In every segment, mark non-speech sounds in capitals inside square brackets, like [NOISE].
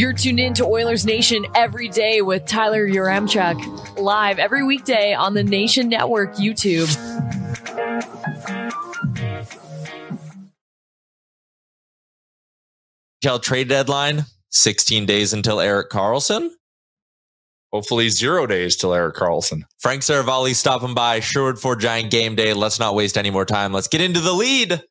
You're tuned in to Oilers Nation every day with Tyler Yaremchuk, live every weekday on the Nation Network YouTube. NHL trade deadline, 16 days until Erik Karlsson. Hopefully, zero days till Erik Karlsson. Frank Seravalli stopping by Sherwood for Giant Game Day. Let's not waste any more time. Let's get into the lead.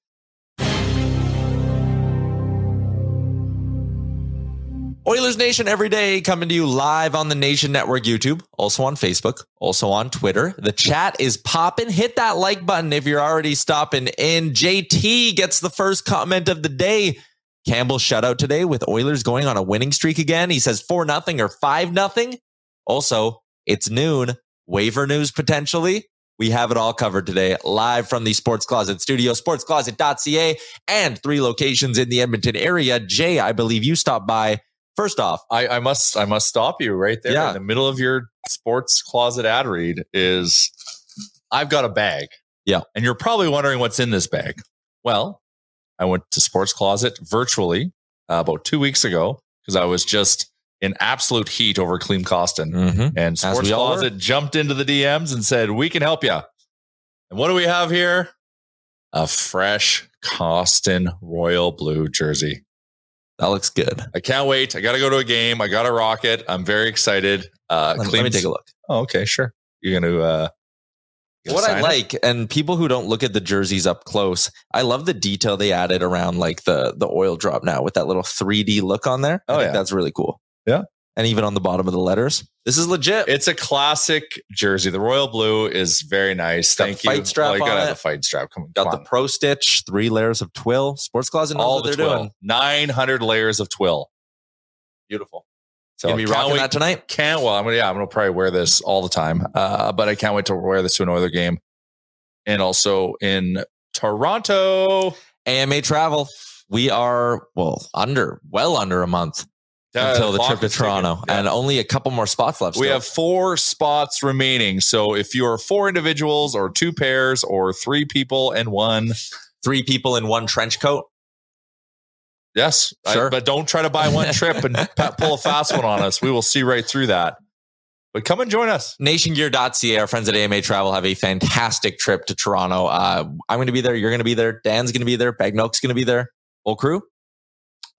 Oilers Nation every day coming to you live on the Nation Network YouTube, also on Facebook, also on Twitter. The chat is popping. Hit that like button if you're already stopping in. JT gets the first comment of the day. Campbell shutout today with Oilers going on a winning streak again. He says 4 nothing or 5 nothing. Also, it's noon. Waiver news potentially. We have it all covered today, live from the Sports Closet studio, sportscloset.ca, and three locations in the Edmonton area. Jay, I believe you stopped by First off, I, I, must I must stop you right there Yeah. in the middle of your sports closet ad read is I've got a bag. Yeah. And you're probably wondering what's in this bag. Well, I went to Sports Closet virtually uh, about two weeks ago because I was just in absolute heat over Klim Kostin. Mhm. And Sports Closet jumped into the DMs and said, We can help you. And what do we have here? A fresh Kostin Royal Blue jersey. That looks good. I can't wait. I got to go to a game. I got to rock it. I'm very excited. Uh, Let, let me take a look. Oh, okay, sure. You're going to. Uh, you gonna What I sign it? like, and people who don't look at the jerseys up close, I love the detail they added around like the the oil drop now with that little 3D look on there. I Oh, think yeah. that's really cool. Yeah. And even on the bottom of the letters. This is legit. It's a classic jersey. The royal blue is very nice. got Thank the you. fight strap Well, you gotta have the fight strap. Come Got come the on. pro stitch, three layers of twill. Sports Closet knows all what the they're twill. doing. 900 layers of twill. Beautiful. So Gonna be rocking wait- that tonight. Can't. Well, I'm gonna. Yeah, I'm gonna probably wear this all the time. Uh, but I can't wait to wear this to an Oiler game, and also in Toronto. AMA travel. We are well under, well under a month Uh, until the trip to. Toronto, Yeah. and only a couple more spots left. We still. have four spots remaining. So if you are four individuals or two pairs or three people and one, three people in one trench coat. yes, I- Sure. but don't try to buy one trip and [LAUGHS] pull a fast one on us. We will see right through that. But come and join us. nationgear.ca our friends at ama travel have a fantastic trip to toronto uh, i'm going to be there you're going to be there dan's going to be there bagnoke's going to be there whole crew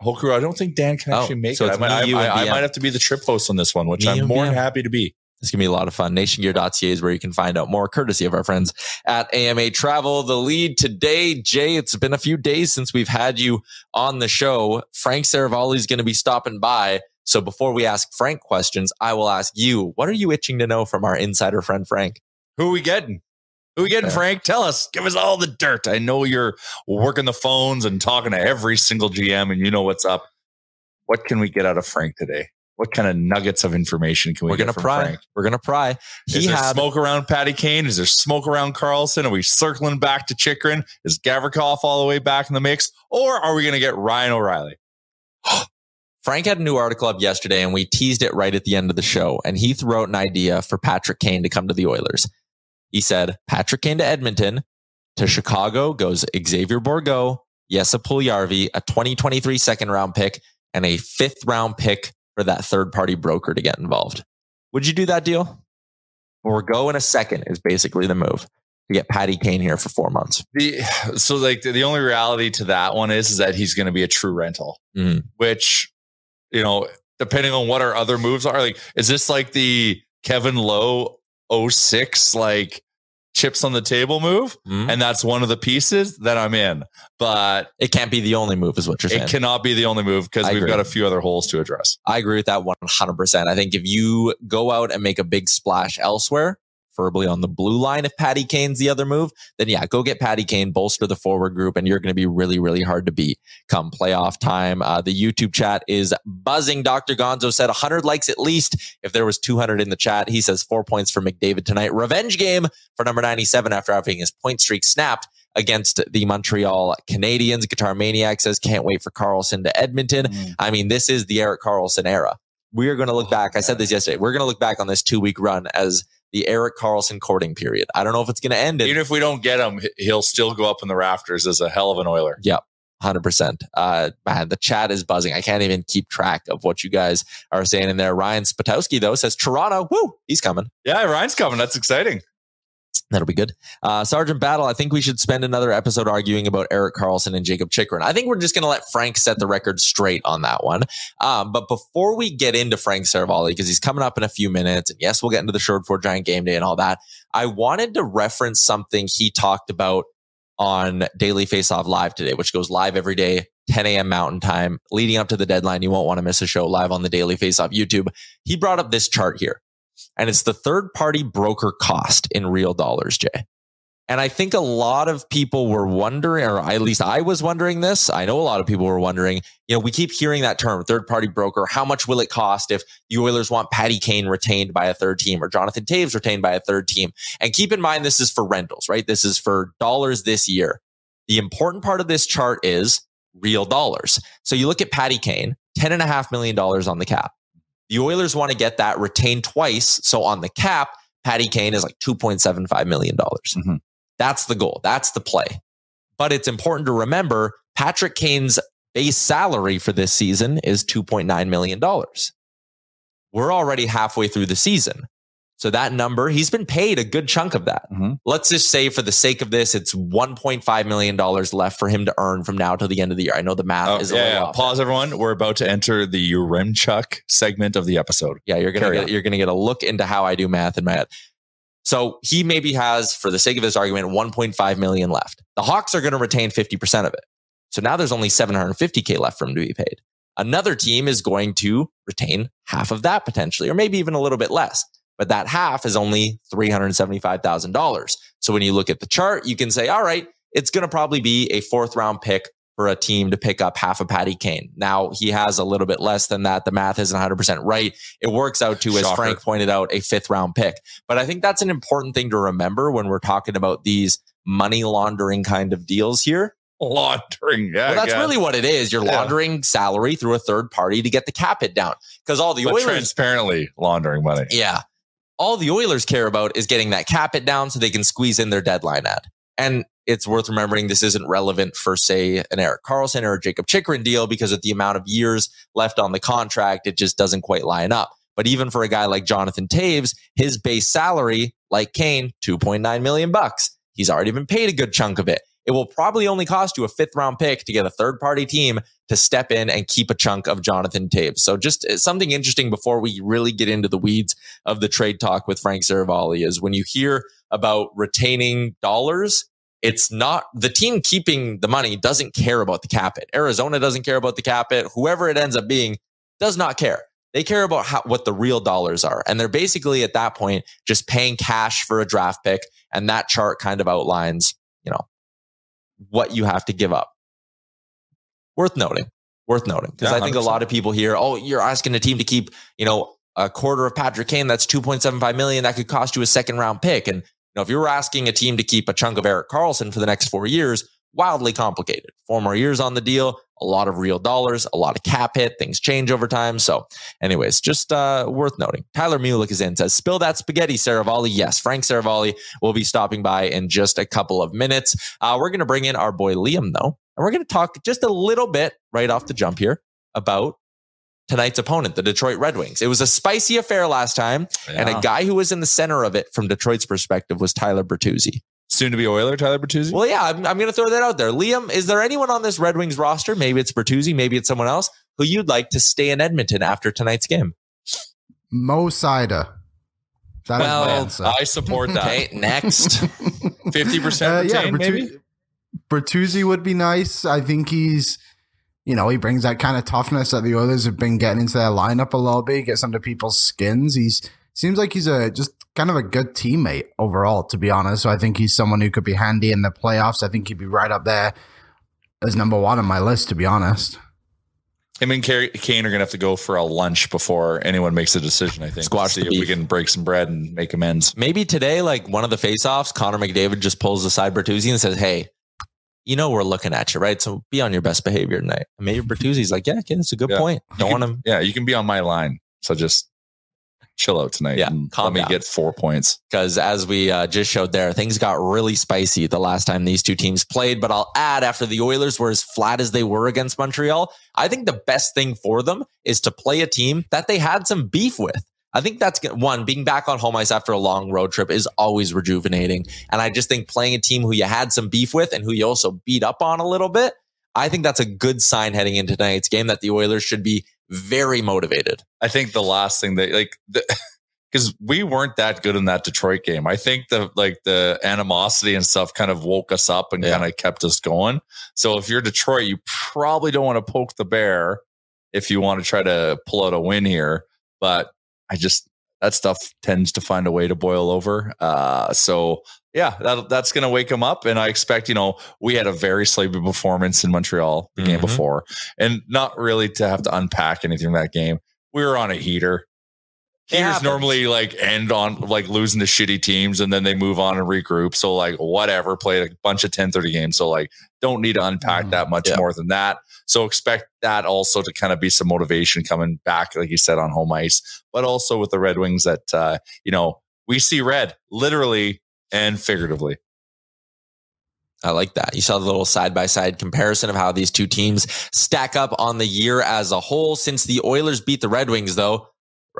Whole crew. I don't think Dan can Oh, actually make so it. I might, I, you, I- I might have to be the trip host on this one, which Me I'm more than happy to be. It's going to be a lot of fun. Nationgear.ca is where you can find out more, courtesy of our friends at AMA Travel. The lead today, Jay, it's been a few days since we've had you on the show. Frank Seravalli is going to be stopping by. So before we ask Frank questions, I will ask you, what are you itching to know from our insider friend, Frank? Who are we getting? Who are we getting, Frank? Tell us. Give us all the dirt. I know you're working the phones and talking to every single GM and you know what's up. What can we get out of Frank today? What kind of nuggets of information can we We're get going to from pry. Frank? We're going to pry. He Is there had smoke around Patty Kane? Is there smoke around Karlsson? Are we circling back to Chychrun? Is Gavrikov all the way back in the mix? Or are we going to get Ryan O'Reilly? [GASPS] Frank had a new article up yesterday and we teased it right at the end of the show. And he threw out an idea for Patrick Kane to come to the Oilers. He said, Patrick Kane to Edmonton, to Chicago goes Xavier Bourgault, Jesse Puljujärvi, a 2023 second round pick, and a fifth round pick for that third party broker to get involved. Would you do that deal? Bourgault in a second is basically the move to get Patty Kane here for four months. The so like the, the only reality to that one is is that he's going to be a true rental, Mhm. which you know, depending on what our other moves are, like is this like the Kevin Lowe 06 like chips on the table move? Mhm. And that's one of the pieces that I'm in. But It can't be the only move, is what you're saying. it cannot be the only move because we've agree. got a few other holes to address. I agree with that 100%. I think if you go out and make a big splash elsewhere, preferably on the blue line, if Patty Kane's the other move, then yeah, go get Patty Kane, bolster the forward group, and you're going to be really, really hard to beat come playoff time. Uh, the YouTube chat is buzzing. Dr. Gonzo said 100 likes at least. If there was 200 in the chat, he says four points for McDavid tonight. Revenge game for number 97 after having his point streak snapped against the Montreal Canadiens. Guitar Maniac says, can't wait for Karlsson to Edmonton. I mean, this is the Erik Karlsson era. We are going to look back. I said this yesterday. We're going to look back on this two week run as the Erik Karlsson courting period. I don't know if it's going to end in Even if we don't get him, he'll still go up in the rafters as a hell of an Oiler. Yep. 100%. Uh, man, the chat is buzzing. I can't even keep track of what you guys are saying in there. Ryan Spatowski, though, says Toronto. Woo, he's coming. Yeah, Ryan's coming. That's exciting. That'll be good. Uh, Sergeant Battle, I think we should spend another episode arguing about Erik Karlsson and Jakob Chychrun. I think we're just going to let Frank set the record straight on that one. Um, but before we get into Frank Seravalli, because he's coming up in a few minutes, and yes, we'll get into the Sherwood Ford Giant game day and all that, I wanted to reference something he talked about on Daily Faceoff Live today, which goes live every day, 10 a.m. Mountain Time, leading up to the deadline. You won't want to miss a show live on the Daily Faceoff YouTube. He brought up this chart here and it's the third party broker cost in real dollars, Jay. And I think a lot of people were wondering, or at least I was wondering this. I know a lot of people were wondering, you know, we keep hearing that term, third party broker. How much will it cost if the Oilers want Patty Kane retained by a third team or Jonathan Toews retained by a third team? And keep in mind, this is for rentals, right? This is for dollars this year. The important part of this chart is real dollars. So you look at Patty Kane, $10.5 million on the cap. The Oilers want to get that retained twice. So on the cap, Patty Kane is like $2.75 million. Mhm. That's the goal. That's the play. But it's important to remember Patrick Kane's base salary for this season is $2.9 million. We're already halfway through the season. So that number, he's been paid a good chunk of that. Mhm. Let's just say for the sake of this, it's $1.5 million left for him to earn from now till the end of the year. I know the math Oh, is a yeah, little yeah. Pause, everyone. We're about to enter the Yaremchuk segment of the episode. Yeah, you're gonna Carry get, on. you're gonna get a look into how I do math in my head. So he maybe has, for the sake of this argument, 1.5 million left. The Hawks are going to retain 50% of it. So now there's only 750k left for him to be paid. Another team is going to retain half of that potentially, or maybe even a little bit less. But that half is only $375,000. So when you look at the chart, you can say, all right, it's going to probably be a fourth round pick for a team to pick up half of Patty Kane. Now he has a little bit less than that. The math isn't 100% right. It works out to, as Frank pointed out, a fifth round pick. But I think that's an important thing to remember when we're talking about these money laundering kind of deals here. Laundering. Yeah. Well, that's really what it is. You're Yeah. laundering salary through a third party to get the cap hit down. Because all the But Oilers, transparently laundering money. yeah, all the Oilers care about is getting that cap it down so they can squeeze in their deadline ad. And it's worth remembering this isn't relevant for, say, an Erik Karlsson or a Jakob Chychrun deal because of the amount of years left on the contract, it just doesn't quite line up. But even for a guy like Jonathan Toews, his base salary, like Kane, 2.9 million bucks. He's already been paid a good chunk of it. It will probably only cost you a fifth round pick to get a third party team to step in and keep a chunk of Jonathan Toews. So just uh, something interesting before we really get into the weeds of the trade talk with Frank Seravalli is when you hear about retaining dollars, it's not the team keeping the money doesn't care about the cap it. Arizona doesn't care about the cap it. Whoever it ends up being does not care. They care about how, what the real dollars are. And they're basically at that point just paying cash for a draft pick. And that chart kind of outlines, you know, what you have to give up. Worth noting. Worth noting. Because Yeah, I think a 100%. lot of people here, oh, you're asking a team to keep, you know, a quarter of Patrick Kane, that's 2.75 million. That could cost you a second round pick. And, you know, if you were asking a team to keep a chunk of Erik Karlsson for the next four years, wildly complicated. Four more years on the deal, a lot of real dollars, a lot of cap hit. Things change over time. So, anyways, just uh, worth noting. Tyler Mulick is in, says, spill that spaghetti, Seravalli. Yes, Frank Seravalli will be stopping by in just a couple of minutes. Uh, we're going to bring in our boy Liam, though, and we're going to talk just a little bit right off the jump here about tonight's opponent, the Detroit Red Wings. It was a spicy affair last time, and a guy who was in the center of it from Detroit's perspective was Tyler Bertuzzi. Soon to be Oiler, Tyler Bertuzzi. Well, yeah, I'm, I'm going to throw that out there. Liam, is there anyone on this Red Wings roster? Maybe it's Bertuzzi, maybe it's someone else who you'd like to stay in Edmonton after tonight's game. Mo Seider. That is Well, my answer. I support that. Okay, next. [LAUGHS] Fifty percent Uh, yeah, retained, maybe. Bertu- Bertuzzi would be nice. I think he's, you know, he brings that kind of toughness that the others have been getting into their lineup a little bit. He gets under people's skins. He's seems like he's a just kind of a good teammate overall, to be honest. So I think he's someone who could be handy in the playoffs. I think he'd be right up there as number one on my list, to be honest. Him and Kane are gonna have to go for a lunch before anyone makes a decision. I think. Squash see the if we can break some bread and make amends. maybe today, like one of the faceoffs, Connor McDavid just pulls aside Bertuzzi and says, Hey, you know we're looking at you, right? So be on your best behavior tonight. And maybe Bertuzzi's like, Yeah, okay, that's a good Yeah. point. Don't want can- [LAUGHS] Yeah, you can be on my line. So just chill out tonight. Yeah, let me down. get four points. because as we uh, just showed there, things got really spicy the last time these two teams played. But I'll add, after the Oilers were as flat as they were against Montreal, I think the best thing for them is to play a team that they had some beef with. I think that's good. one being back on home ice after a long road trip is always rejuvenating, and I just think playing a team who you had some beef with and who you also beat up on a little bit. I think that's a good sign heading into tonight's game that the Oilers should be very motivated. I think the last thing that like because [LAUGHS] we weren't that good in that Detroit game. I think the like the animosity and stuff kind of woke us up and Yeah. kind of kept us going. So if you're Detroit, you probably don't want to poke the bear if you want to try to pull out a win here. But I just that stuff tends to find a way to boil over. Uh, so yeah, that, that's going to wake them up. And I expect, you know, we had a very sleepy performance in Montreal the game Mhm. before, and not really to have to unpack anything that game. We were on a heater. Heaters normally like end on like losing to shitty teams and then they move on and regroup. So like whatever, play a bunch of 10 30 games. So like don't need to unpack Mhm. that much Yeah. more than that. So expect that also to kind of be some motivation coming back, like you said, on home ice, but also with the Red Wings that uh, you know, we see red literally and figuratively. I like that. You saw the little side by side comparison of how these two teams stack up on the year as a whole. Since the Oilers beat the Red Wings, though,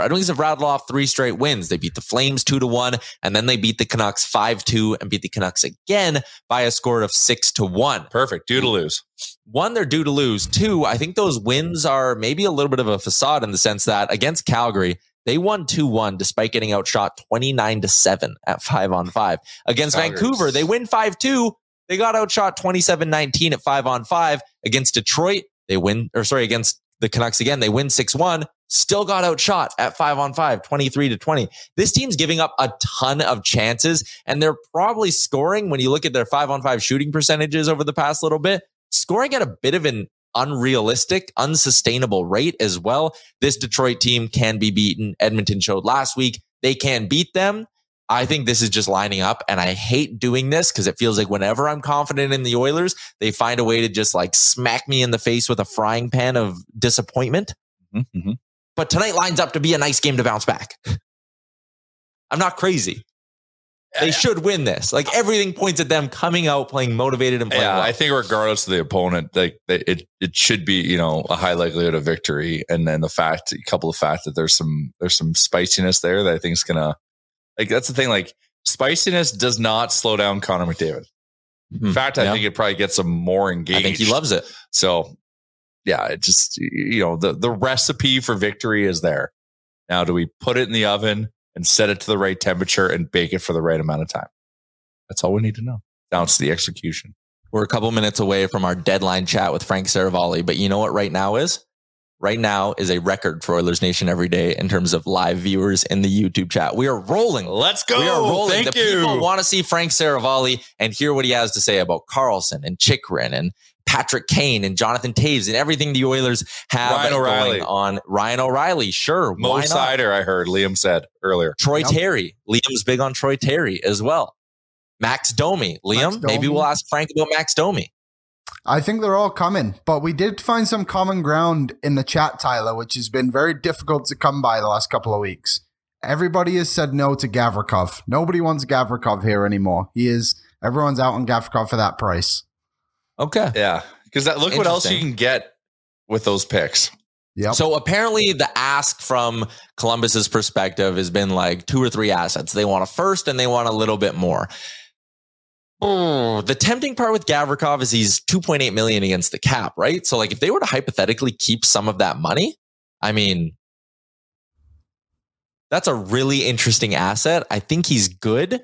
Red Wings have rattled off three straight wins. They beat the Flames two to one, and then they beat the Canucks five two, and beat the Canucks again by a score of six to one. Perfect. Due to lose. One, they're due to lose. Two, I think those wins are maybe a little bit of a facade in the sense that against Calgary, they won 2 1 despite getting outshot 29 to 7 at 5 on 5. Against Calgary's- Vancouver, they win 5 2. They got outshot 27 19 at 5 on 5. Against Detroit, they win, or sorry, against the Canucks again, they win 6 1. Still got outshot at 5 on 5, 23 to 20. This team's giving up a ton of chances, and they're probably scoring when you look at their 5 on 5 shooting percentages over the past little bit scoring at a bit of an unrealistic, unsustainable rate as well. This Detroit team can be beaten. Edmonton showed last week they can beat them. I think this is just lining up, and I hate doing this because it feels like whenever I'm confident in the Oilers, they find a way to just like smack me in the face with a frying pan of disappointment. Mhm, mhm. But tonight lines up to be a nice game to bounce back. I'm not crazy. They should win this. Like everything points at them coming out, playing motivated and playing Yeah, well. I think regardless of the opponent, like it, it should be you know a high likelihood of victory, and then the fact, a couple of fact that there's some there's some spiciness there that I think is gonna like that's the thing. Like spiciness does not slow down Connor McDavid. In Hmm, fact, I yeah. think it probably gets him more engaged. I think he loves it. So yeah, it just you know the the recipe for victory is there. Now, do we put it in the oven and set it to the right temperature and bake it for the right amount of time? That's all we need to know. Down to the execution. We're a couple minutes away from our deadline chat with Frank Seravalli, but you know what right now is? Right now is a record for Oilers Nation every day in terms of live viewers in the YouTube chat. We are rolling. Let's go. We are rolling. Thank the you. people want to see Frank Seravalli and hear what he has to say about Karlsson and Chychrun and Patrick Kane and Jonathan Toews and everything the Oilers have Ryan going on. Ryan O'Reilly, sure. Mo why not? Seider, I heard Liam said earlier. Troy Yep. Terry. Liam's big on Troy Terry as well. Max Domi. Liam, Max maybe we'll ask Frank about Max Domi. I think they're all coming, but we did find some common ground in the chat, Tyler, which has been very difficult to come by the last couple of weeks. Everybody has said no to Gavrikov. Nobody wants Gavrikov here anymore. He is everyone's out on Gavrikov for that price. Okay. Yeah, because that look what else you can get with those picks. Yep. So apparently, the ask from Columbus's perspective has been like two or three assets. They want a first and they want a little bit more. Oh, the tempting part with Gavrikov is he's 2.8 million against the cap, right? So like if they were to hypothetically keep some of that money, I mean that's a really interesting asset. I think he's good,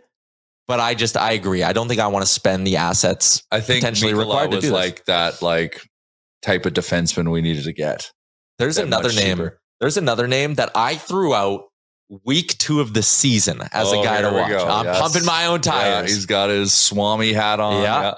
but I just I agree. I don't think I want to spend the assets I think Potentially Mikula required to was do this. like that, like type of defenseman we needed to get. There's another name. cheaper. There's another name that I threw out week two of the season as Oh, a guy to watch. I'm Yes. pumping my own Yeah, tires. he's got his Swami hat on. Yeah.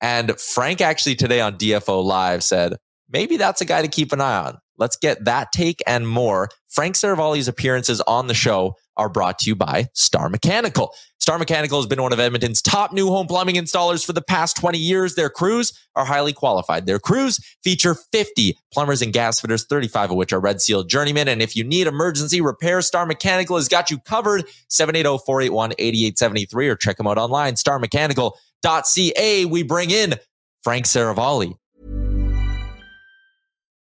and Frank actually today on DFO Live said, maybe that's a guy to keep an eye on. Let's get that take and more. Frank Seravalli's appearances on the show are brought to you by Star Mechanical. Star Mechanical has been one of Edmonton's top new home plumbing installers for the past 20 years. Their crews are highly qualified. Their crews feature 50 plumbers and gas fitters, 35 of which are Red Seal journeymen. And if you need emergency repair, Star Mechanical has got you covered. oh, 780-481-8873 or check them out online, starmechanical.ca. We bring in Frank Seravalli.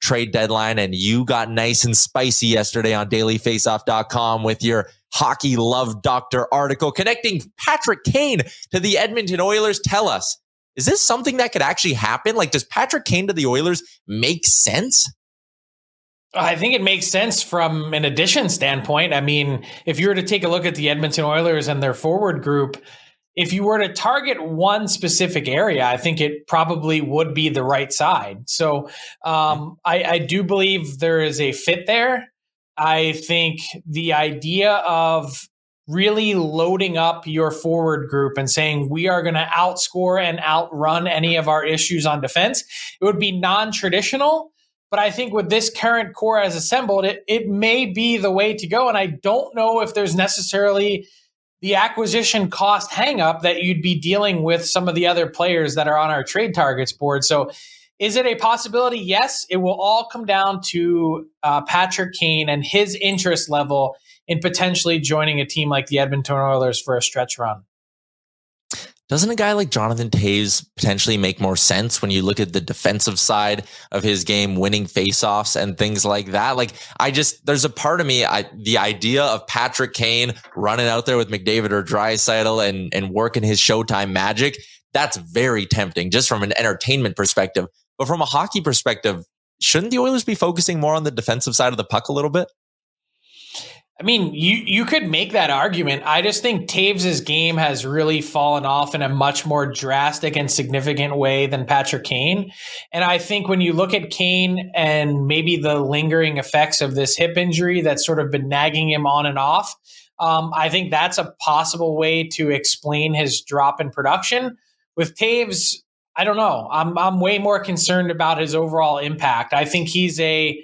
trade deadline, and you got nice and spicy yesterday on dailyfaceoff.com with your hockey love doctor article connecting Patrick Kane to the Edmonton Oilers. Tell us, is this something that could actually happen? Like, does Patrick Kane to the Oilers make sense? I think it makes sense from an addition standpoint. I mean, if you were to take a look at the Edmonton Oilers and their forward group, if you were to target one specific area, I think it probably would be the right side. So um, I, I do believe there is a fit there. I think the idea of really loading up your forward group and saying we are going to outscore and outrun any of our issues on defense, it would be non traditional. But I think with this current core as assembled, it, it may be the way to go. And I don't know if there's necessarily the acquisition cost hangup that you'd be dealing with some of the other players that are on our trade targets board. So, is it a possibility? Yes. It will all come down to uh, Patrick Kane and his interest level in potentially joining a team like the Edmonton Oilers for a stretch run. Doesn't a guy like Jonathan Toews potentially make more sense when you look at the defensive side of his game, winning faceoffs and things like that? Like, I just, there's a part of me, I, the idea of Patrick Kane running out there with McDavid or Draisaitl and, and working his Showtime magic, that's very tempting just from an entertainment perspective. But from a hockey perspective, shouldn't the Oilers be focusing more on the defensive side of the puck a little bit? I mean, you you could make that argument. I just think Toews' game has really fallen off in a much more drastic and significant way than Patrick Kane. And I think when you look at Kane and maybe the lingering effects of this hip injury that's sort of been nagging him on and off, um, I think that's a possible way to explain his drop in production. With Toews, I don't know. I'm I'm way more concerned about his overall impact. I think he's a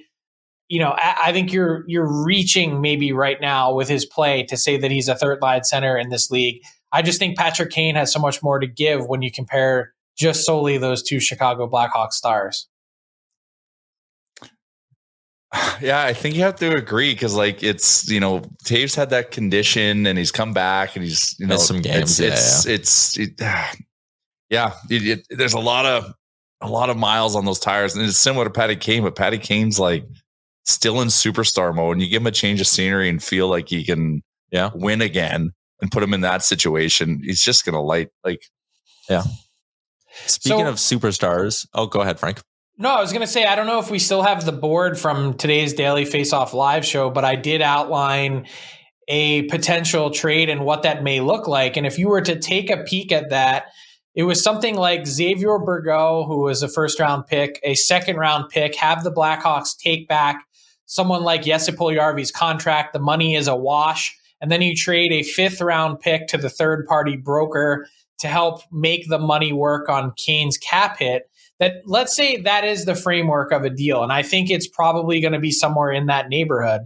you know, I, I, think you're you're reaching maybe right now with his play to say that he's a third line center in this league. I just think Patrick Kane has so much more to give when you compare just solely those two Chicago Blackhawks stars. [SIGHS] Yeah, I think you have to agree because, like, it's you know, Toews had that condition and he's come back and he's you know Missed some games. It's yeah, it's yeah. it's, it, [SIGHS] yeah. It, it, there's a lot of a lot of miles on those tires, and it's similar to Patty Kane, but Patty Kane's like still in superstar mode and you give him a change of scenery and feel like he can yeah win again and put him in that situation he's just gonna light like yeah speaking So- of superstars oh go ahead frank No, I was going to say, I don't know if we still have the board from today's Daily Face Off live show, but I did outline a potential trade and what that may look like. And if you were to take a peek at that, it was something like Xavier Bourgault, who was a first round pick, a second round pick, have the Blackhawks take back someone like Jesse Puljujärvi's contract. The money is a wash. And then you trade a fifth round pick to the third party broker to help make the money work on Kane's cap hit that let's say that is the framework of a deal and i think it's probably going to be somewhere in that neighborhood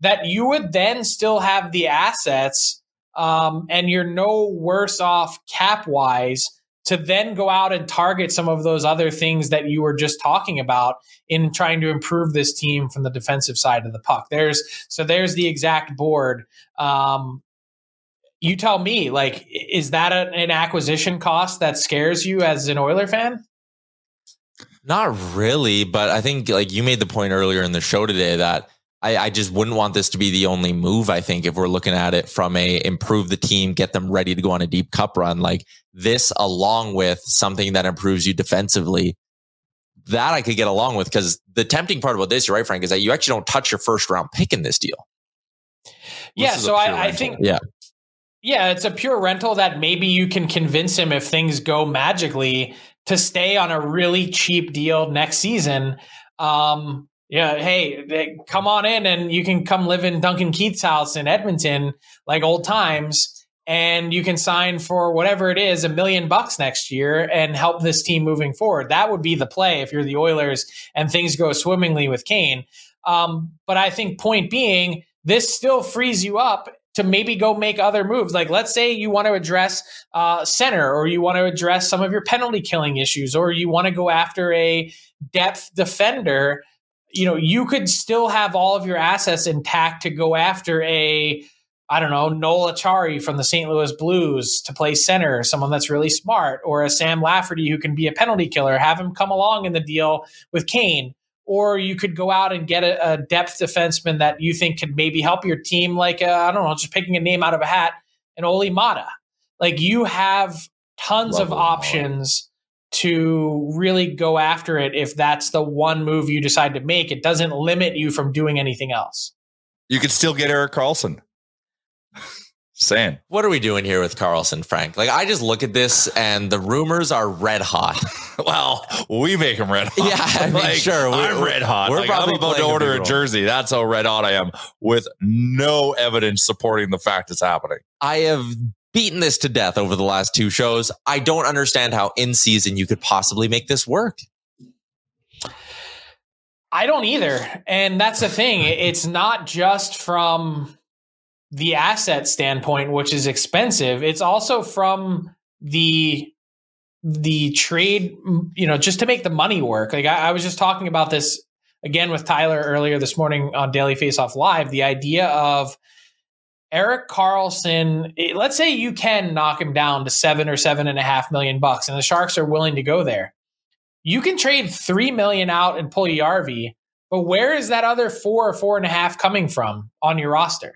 that you would then still have the assets um, and you're no worse off cap wise to then go out and target some of those other things that you were just talking about in trying to improve this team from the defensive side of the puck. There's so there's the exact board. Um, you tell me like is that a, an acquisition cost that scares you as an oiler fan? Not really, but I think like you made the point earlier in the show today that I, I just wouldn't want this to be the only move. I think if we're looking at it from a improve the team, get them ready to go on a deep cup run, like this, along with something that improves you defensively, that I could get along with. Because the tempting part about this, you're right, Frank, is that you actually don't touch your first round pick in this deal. yeah This so I, I think Yeah, Yeah, it's a pure rental that maybe you can convince him if things go magically to stay on a really cheap deal next season. Um, yeah, hey, they- come on in and you can come live in Duncan Keith's house in Edmonton like old times. And you can sign for whatever it is, a million bucks next year and help this team moving forward. That would be the play if you're the Oilers and things go swimmingly with Kane. Um, but I think point being, this still frees you up to maybe go make other moves. Like let's say you want to address uh, center, or you want to address some of your penalty killing issues, or you want to go after a depth defender. You know, you could still have all of your assets intact to go after a I don't know, Noel Acciari from the St. Louis Blues to play center, someone that's really smart, or a Sam Lafferty who can be a penalty killer, have him come along in the deal with Kane. Or you could go out and get a, a depth defenseman that you think could maybe help your team, like, uh, I don't know, just picking a name out of a hat, an Olli Määttä. Like, you have tons Love of options to really go after it if that's the one move you decide to make. It doesn't limit you from doing anything else. you could still get Erik Karlsson. [LAUGHS] Saying what are we doing here with Karlsson, Frank? Like I just look at this and the rumors are red hot. [LAUGHS] well, we make them red hot. Yeah, I mean, [LAUGHS] sure, we're- I'm red hot. we're Like, I'm probably about to playing a order a jersey. That's how red hot I am, with no evidence supporting the fact it's happening. I have beaten this to death over the last two shows. I don't understand how in season you could possibly make this work. I don't either. And that's the thing. It's not just from the asset standpoint, which is expensive. It's also from the the trade, you know, just to make the money work. Like I, I was just talking about this again with Tyler earlier this morning on Daily Face Off Live. The idea of Erik Karlsson, eh, let's say you can knock him down to seven or seven and a half million bucks, and the Sharks are willing to go there. You can trade three million out and Puljujärvi, but where is that other four or four and a half coming from on your roster?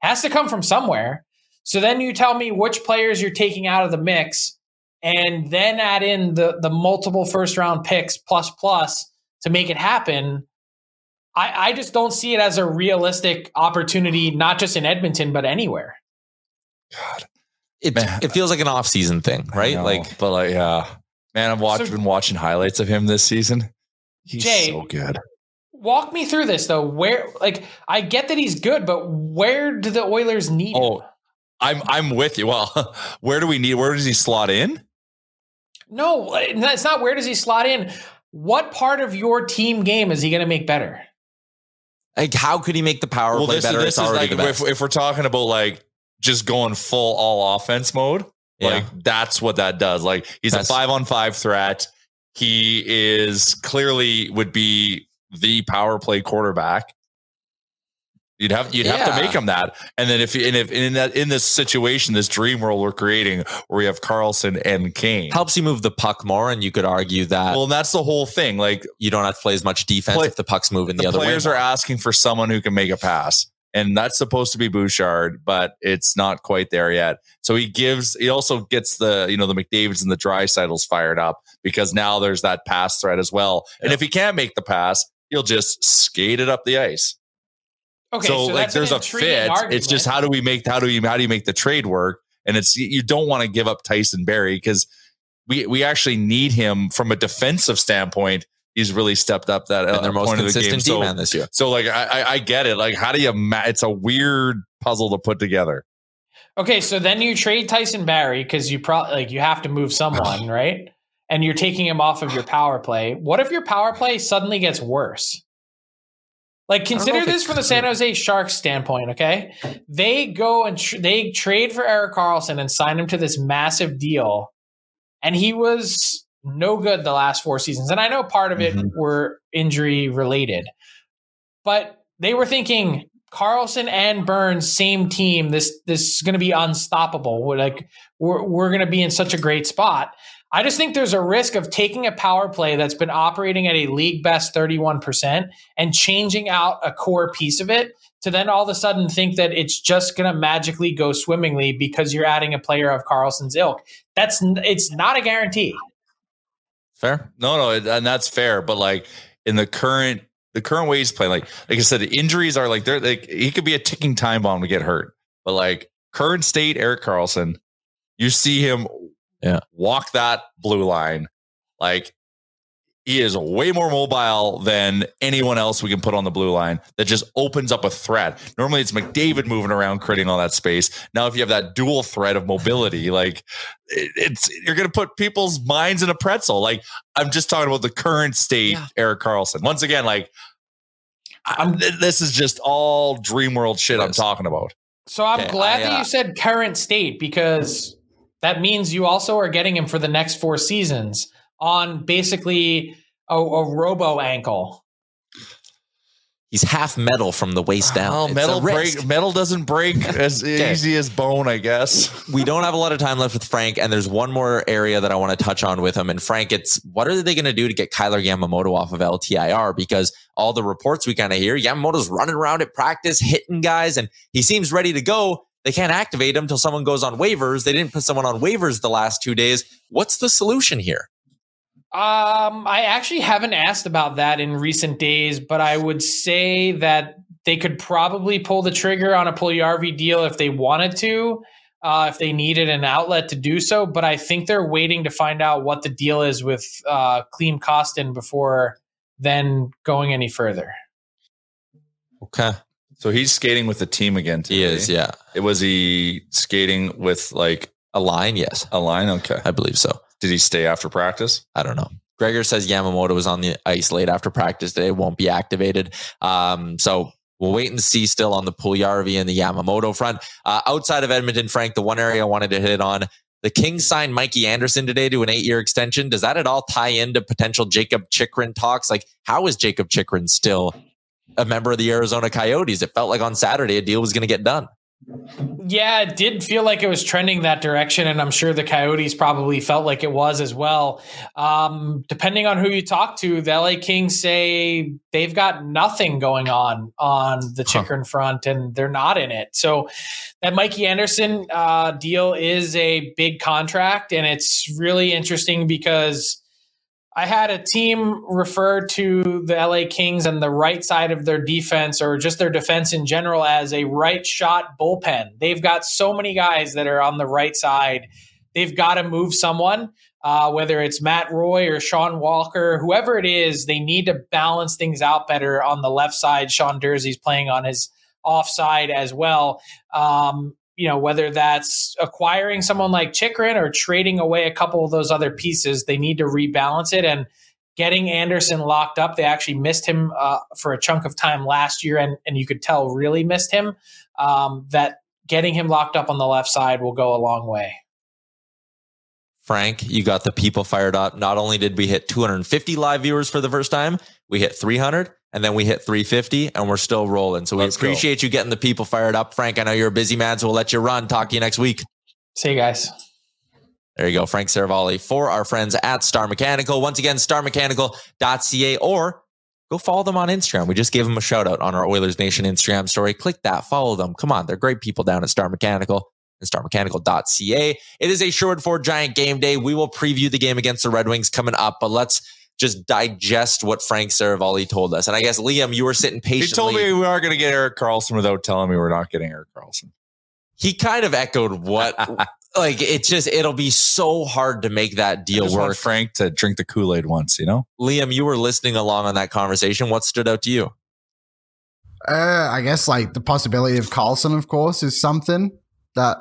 Has to come from somewhere. So then you tell me which players you're taking out of the mix, and then add in the the multiple first round picks plus plus to make it happen. I, I just don't see it as a realistic opportunity, not just in Edmonton, but anywhere. God, It, Man. it feels like an off-season thing, right? Like but like, yeah, man, I've watched, So- been watching highlights of him this season. He's Jay, so good. Walk me through this though. Where, like, I get that he's good, but where do the Oilers need him? Oh, I'm I'm with you. Well, [LAUGHS] where do we need? Where does he slot in? No, uh, it's not. Where does he slot in? What part of your team game is he going to make better? Like how could he make the power well, play this, better? this it's is already like if, if we're talking about like just going full all offense mode, Yeah. like that's what that does. Like he's That's- a five on five threat. He is clearly would be the power play quarterback. You'd have you'd have to make him that, and then if and if in that in this situation, this dream world we're creating, where we have Karlsson and Kane, helps you move the puck more, and you could argue that well, that's the whole thing. Like you don't have to play as much defense Play- if the puck's moving the, the other way. players are asking for someone who can make a pass. And that's supposed to be Bouchard, but it's not quite there yet. So he gives, he also gets the, you know, the McDavids and the dry fired up because now there's that pass threat as well. And if he can't make the pass, he'll just skate it up the ice. Okay, so, so, like there's a fit. Argument. It's just how do we make how do you how do you make the trade work? And it's you don't want to give up Tyson Barrie because we we actually need him from a defensive standpoint. He's really stepped up that uh, and their most point of the game. consistent So- this year. so like I, I I get it. Like how do you? Ma- it's a weird puzzle to put together. Okay, so then you trade Tyson Barrie because you probably like you have to move someone, [SIGHS] right? And you're taking him off of your power play. What if your power play suddenly gets worse? Like consider this from the San. Jose Sharks standpoint, okay? They go and tr- they trade for Erik Karlsson and sign him to this massive deal, and he was no good the last four seasons. And I know part of it Mhm. were injury related, but they were thinking Karlsson and Burns, same team. This this is going to be unstoppable. We're like we're we're going to be in such a great spot. I just think there's a risk of taking a power play that's been operating at a league best 31% and changing out a core piece of it to then all of a sudden think that it's just going to magically go swimmingly because you're adding a player of Karlsson's ilk. That's it's not a guarantee. Fair. No, no, and that's fair. But like in the current the current way he's playing, like like I said, injuries are like they're like he could be a ticking time bomb to get hurt. But like current state, Erik Karlsson, you see him Yeah. walk that blue line. Like he is way more mobile than anyone else we can put on the blue line that just opens up a threat. Normally it's McDavid moving around creating all that space. Now if you have that dual threat of mobility, like it's you're going to put people's minds in a pretzel. Like I'm just talking about the current state Yeah. Erik Karlsson. Once again like I'm, this is just all dream world shit I'm talking about. So I'm Okay, glad I, that uh, you said current state because that means you also are getting him for the next four seasons on basically a, a robo ankle. He's half metal from the waist down. Oh, It's metal break metal doesn't break [LAUGHS] as Okay. easy as bone, I guess. we don't have a lot of time left with Frank, and there's one more area that I want to touch on with him. And Frank, it's what are they going to do to get Kailer Yamamoto off of LTIR? Because all the reports we kind of hear, Yamamoto's running around at practice, hitting guys, and he seems ready to go. They can't activate him until someone goes on waivers. They didn't put someone on waivers the last two days. What's the solution here? Um, I actually haven't asked about that in recent days, but I would say that they could probably pull the trigger on a Puljujärvi deal if they wanted to, uh, if they needed an outlet to do so. But I think they're waiting to find out what the deal is with uh, Klim Kostin before then going any further. Okay, So he's skating with the team again. Today. he is. Yeah, It was he skating with like a line. Yes, a line. Okay. I believe so. Did he stay after practice? I don't know. Gregor says Yamamoto was on the ice late after practice today, won't be activated. Um, so we'll wait and see still on the Puljujärvi and the Yamamoto front. Uh, outside of Edmonton, Frank, the one area I wanted to hit on, the Kings signed Mikey Anderson today to an eight-year extension. Does that at all tie into potential Jakob Chychrun talks? Like, how is Jakob Chychrun still a member of the Arizona Coyotes? It felt like on Saturday a deal was going to get done. Yeah, it did feel like it was trending that direction, and I'm sure the Coyotes probably felt like it was as well. Um, depending on who you talk to, the LA Kings say they've got nothing going on on the Chychrun huh. front, and they're not in it. So that Mikey Anderson uh, deal is a big contract, and it's really interesting because I had a team refer to the LA Kings and the right side of their defense or just their defense in general as a right shot bullpen. They've got so many guys that are on the right side. They've got to move someone, uh, whether it's Matt Roy or Sean Walker, whoever it is, they need to balance things out better on the left side. Sean Durzi's playing on his offside as well. Um, you know, whether that's acquiring someone like Chychrun or trading away a couple of those other pieces, they need to rebalance it. And getting Anderson locked up, they actually missed him uh, for a chunk of time last year, and, and you could tell really missed him. Um, that getting him locked up on the left side will go a long way. Frank, you got the people fired up. Not only did we hit 250 live viewers for the first time, we hit 300 and then we hit 350 and we're still rolling. So we Let's appreciate go. you getting the people fired up. Frank, I know you're a busy man, so we'll let you run. Talk to you next week. See you guys. There you go. Frank Seravalli for our friends at Star Mechanical. Once again, starmechanical.ca or go follow them on Instagram. We just gave them a shout out on our Oilers Nation Instagram story. Click that, follow them. Come on, they're great people down at Star Mechanical and starmechanical.ca. It is a Sherwood Ford Giant game day. We will preview the game against the Red Wings coming up, but let's just digest what Frank Seravalli told us. And I guess Liam, you were sitting patiently. He told me we are going to get Erik Karlsson without telling me we're not getting Erik Karlsson. He kind of echoed what, [LAUGHS] like it's just it'll be so hard to make that deal work. Frank to drink the Kool Aid once, you know. Liam, you were listening along on that conversation. What stood out to you? Uh, I guess like the possibility of Karlsson, of course, is something that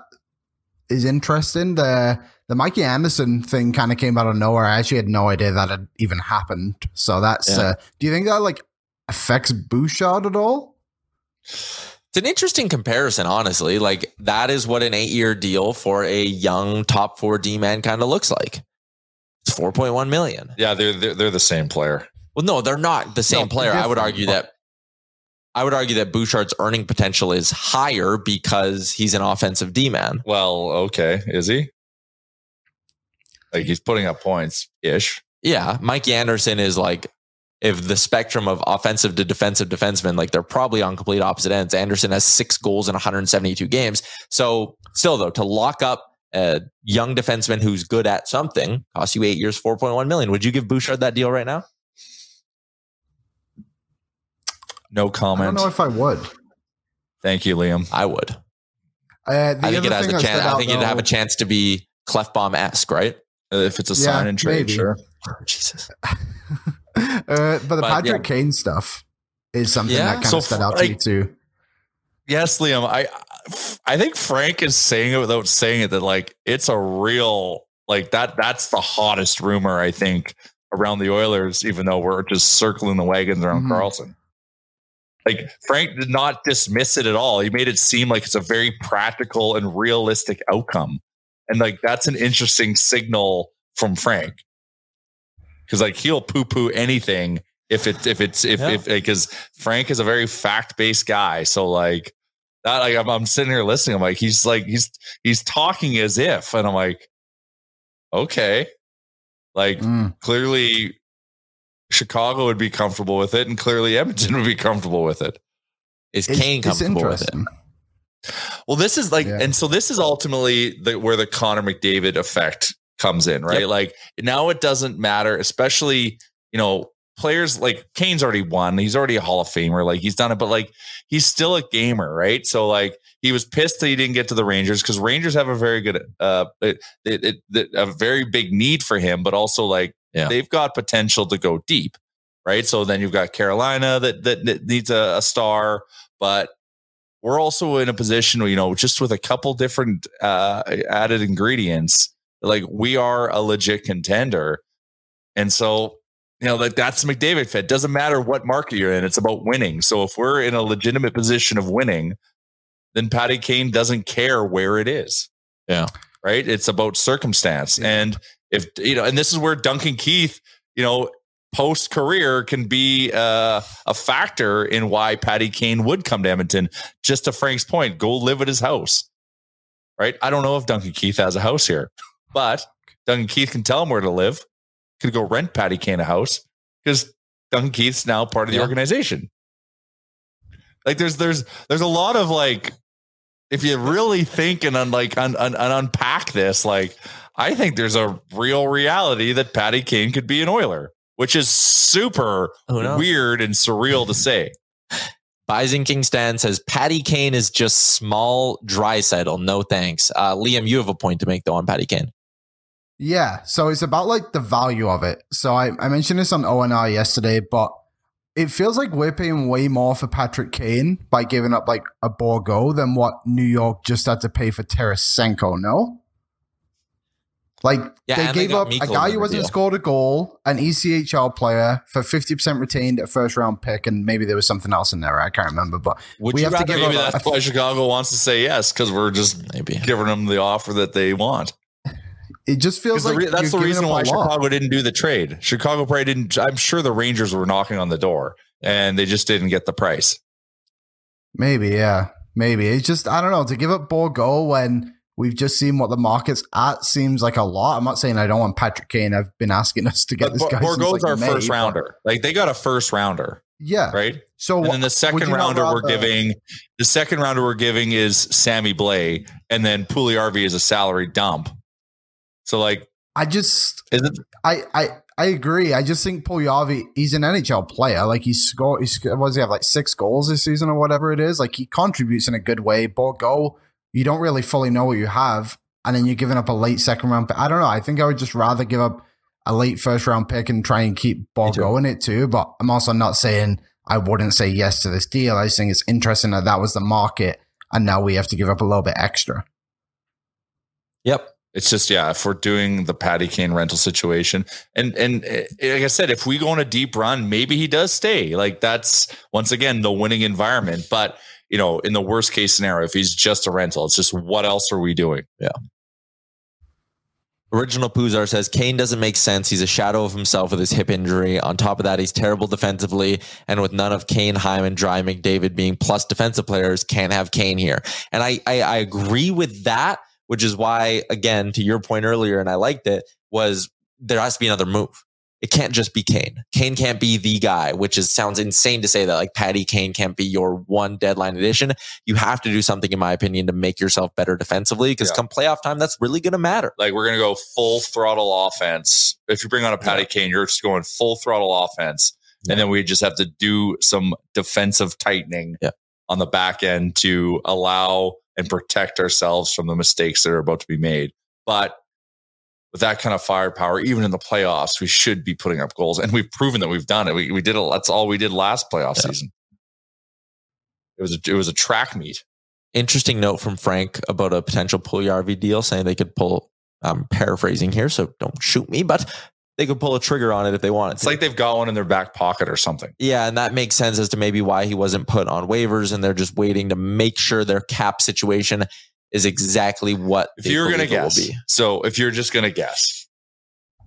is interesting. The the Mikey Anderson thing kind of came out of nowhere. I actually had no idea that had even happened. So that's. Yeah. Uh, do you think that like affects Bouchard at all? It's an interesting comparison, honestly. Like that is what an eight-year deal for a young top four D man kind of looks like. It's four point one million. Yeah, they're, they're they're the same player. Well, no, they're not the same no, player. I would argue that I would argue that Bouchard's earning potential is higher because he's an offensive D man. Well, okay, is he? Like he's putting up points ish. Yeah. Mike Anderson is like, if the spectrum of offensive to defensive defensemen, like they're probably on complete opposite ends. Anderson has six goals in 172 games. So still though, to lock up a young defenseman who's good at something costs you eight years, 4.1 million. Would you give Bouchard that deal right now? No comment. I don't know if I would. Thank you, Liam. I would. Uh, I think it has a chance. I think it'd have a chance to be Klefbom esque, right? If it's a yeah, sign and trade, maybe. sure. [LAUGHS] [LAUGHS] Jesus. uh, but the but, Patrick yeah. Kane stuff is something yeah. that kind so, of stood out like, to you too. Yes, Liam. I I think Frank is saying it without saying it that like it's a real like that. That's the hottest rumor I think around the Oilers. Even though we're just circling the wagons around mm-hmm. Karlsson. Like Frank did not dismiss it at all. He made it seem like it's a very practical and realistic outcome. And like that's an interesting signal from Frank. Cause like he'll poo poo anything if it if it's if yeah. if because Frank is a very fact based guy. So like that like I'm, I'm sitting here listening. I'm like, he's like he's he's talking as if, and I'm like, okay. Like mm. clearly Chicago would be comfortable with it, and clearly Edmonton would be comfortable with it. Is Kane comfortable with it? Well, this is like, yeah. and so this is ultimately the, where the Connor McDavid effect comes in, right? Yep. Like now it doesn't matter, especially, you know, players like Kane's already won. He's already a Hall of Famer. Like he's done it, but like he's still a gamer, right? So like he was pissed that he didn't get to the Rangers because Rangers have a very good, uh, it, it, it, a very big need for him, but also like yeah. they've got potential to go deep, right? So then you've got Carolina that that, that needs a, a star, but we're also in a position, you know, just with a couple different uh, added ingredients, like we are a legit contender. And so, you know, like that's McDavid fit. Doesn't matter what market you're in, it's about winning. So if we're in a legitimate position of winning, then Patty Kane doesn't care where it is. Yeah. Right. It's about circumstance. Yeah. And if, you know, and this is where Duncan Keith, you know, post career can be uh, a factor in why Patty Kane would come to Edmonton. Just to Frank's point, go live at his house. Right? I don't know if Duncan Keith has a house here, but Duncan Keith can tell him where to live. Could go rent Patty Kane a house because Duncan Keith's now part of the Yeah. organization. Like there's there's there's a lot of like if you really think and un, like un, un, un- unpack this, like I think there's a real reality that Patty Kane could be an Oiler, which is super weird and surreal to say. [LAUGHS] Bison King Stan says Patty Kane is just small Draisaitl. No thanks. Uh, Liam, you have a point to make though on Patty Kane. Yeah, so it's about like the value of it. So I, I mentioned this on ONR yesterday, but it feels like we're paying way more for Patrick Kane by giving up like a Bourgault than what New York just had to pay for Tarasenko, no? Like Yeah, they they gave got up a guy who hasn't scored a goal, an ECHL player for 50% retained at first round pick, and maybe there was something else in there. I can't remember, but Would we have to give maybe up that's why Chicago wants to say yes because we're just Maybe. giving them the offer that they want. it just feels 'Cause the like re- that's the reason why up a lot. Chicago didn't do the trade. Chicago probably didn't. I'm sure the Rangers were knocking on the door and they just didn't get the price. Maybe, yeah. Maybe. It's just, I don't know, to give up Bourgault when we've just seen what the market's at seems like a lot. I'm not saying I don't want Patrick Kane. I've been asking us to get But this guy. Bourgault's like, our May, first rounder. Like they got a first rounder, Yeah. right? So And then the second rounder we're giving, the second rounder we're giving is Sammy Blay, and then Puljujärvi is a salary dump. So like, I just, is it? I, I, I agree. I just think Puljujärvi, he's an NHL player. Like he scored, he sc- what does he have like six goals this season or whatever it is? Like he contributes in a good way. Bourgault, you don't really fully know what you have, and then you're giving up a late second round. pick. I don't know. I think I would just rather give up a late first round pick and try and keep Bourgault in it too. But I'm also not saying I wouldn't say yes to this deal. I just think it's interesting that that was the market, and now we have to give up a little bit extra. Yep. It's just yeah. If we're doing the Patty Kane rental situation, and and eh, like I said, if we go on a deep run, maybe he does stay. Like that's once again the winning environment. But you know, in the worst case scenario, if he's just a rental, it's just what else are we doing? Yeah. Original Puzar says Kane doesn't make sense. He's a shadow of himself with his hip injury. On top of that, he's terrible defensively. And with none of Kane, Hyman, Dry, McDavid being plus defensive players, can't have Kane here. And I, I, I agree with that, which is why, again, to your point earlier, and I liked it, was there has to be another move. It can't just be Kane. Kane can't be the guy, which is sounds insane to say that like Patty Kane can't be your one deadline addition. You have to do something, in my opinion, to make yourself better defensively. Because Yeah. come playoff time, that's really going to matter. Like we're gonna go full throttle offense. If you bring on a Patty Kane, you're just going full throttle offense, and then we just have to do some defensive tightening Yeah. on the back end to allow and protect ourselves from the mistakes that are about to be made. But with that kind of firepower, even in the playoffs, we should be putting up goals, and we've proven that we've done it. We, we did it. That's all we did last playoff Yeah. season. It was a, it was a track meet. interesting note from Frank about a potential Puljujärvi deal, saying they could pull. I'm paraphrasing here, so don't shoot me, but they could pull a trigger on it if they wanted. It's to. like they've got one in their back pocket or something. yeah, and that makes sense as to maybe why he wasn't put on waivers, and they're just waiting to make sure their cap situation is exactly what. If they you're going to believe will guess, be. so if you're just going to guess,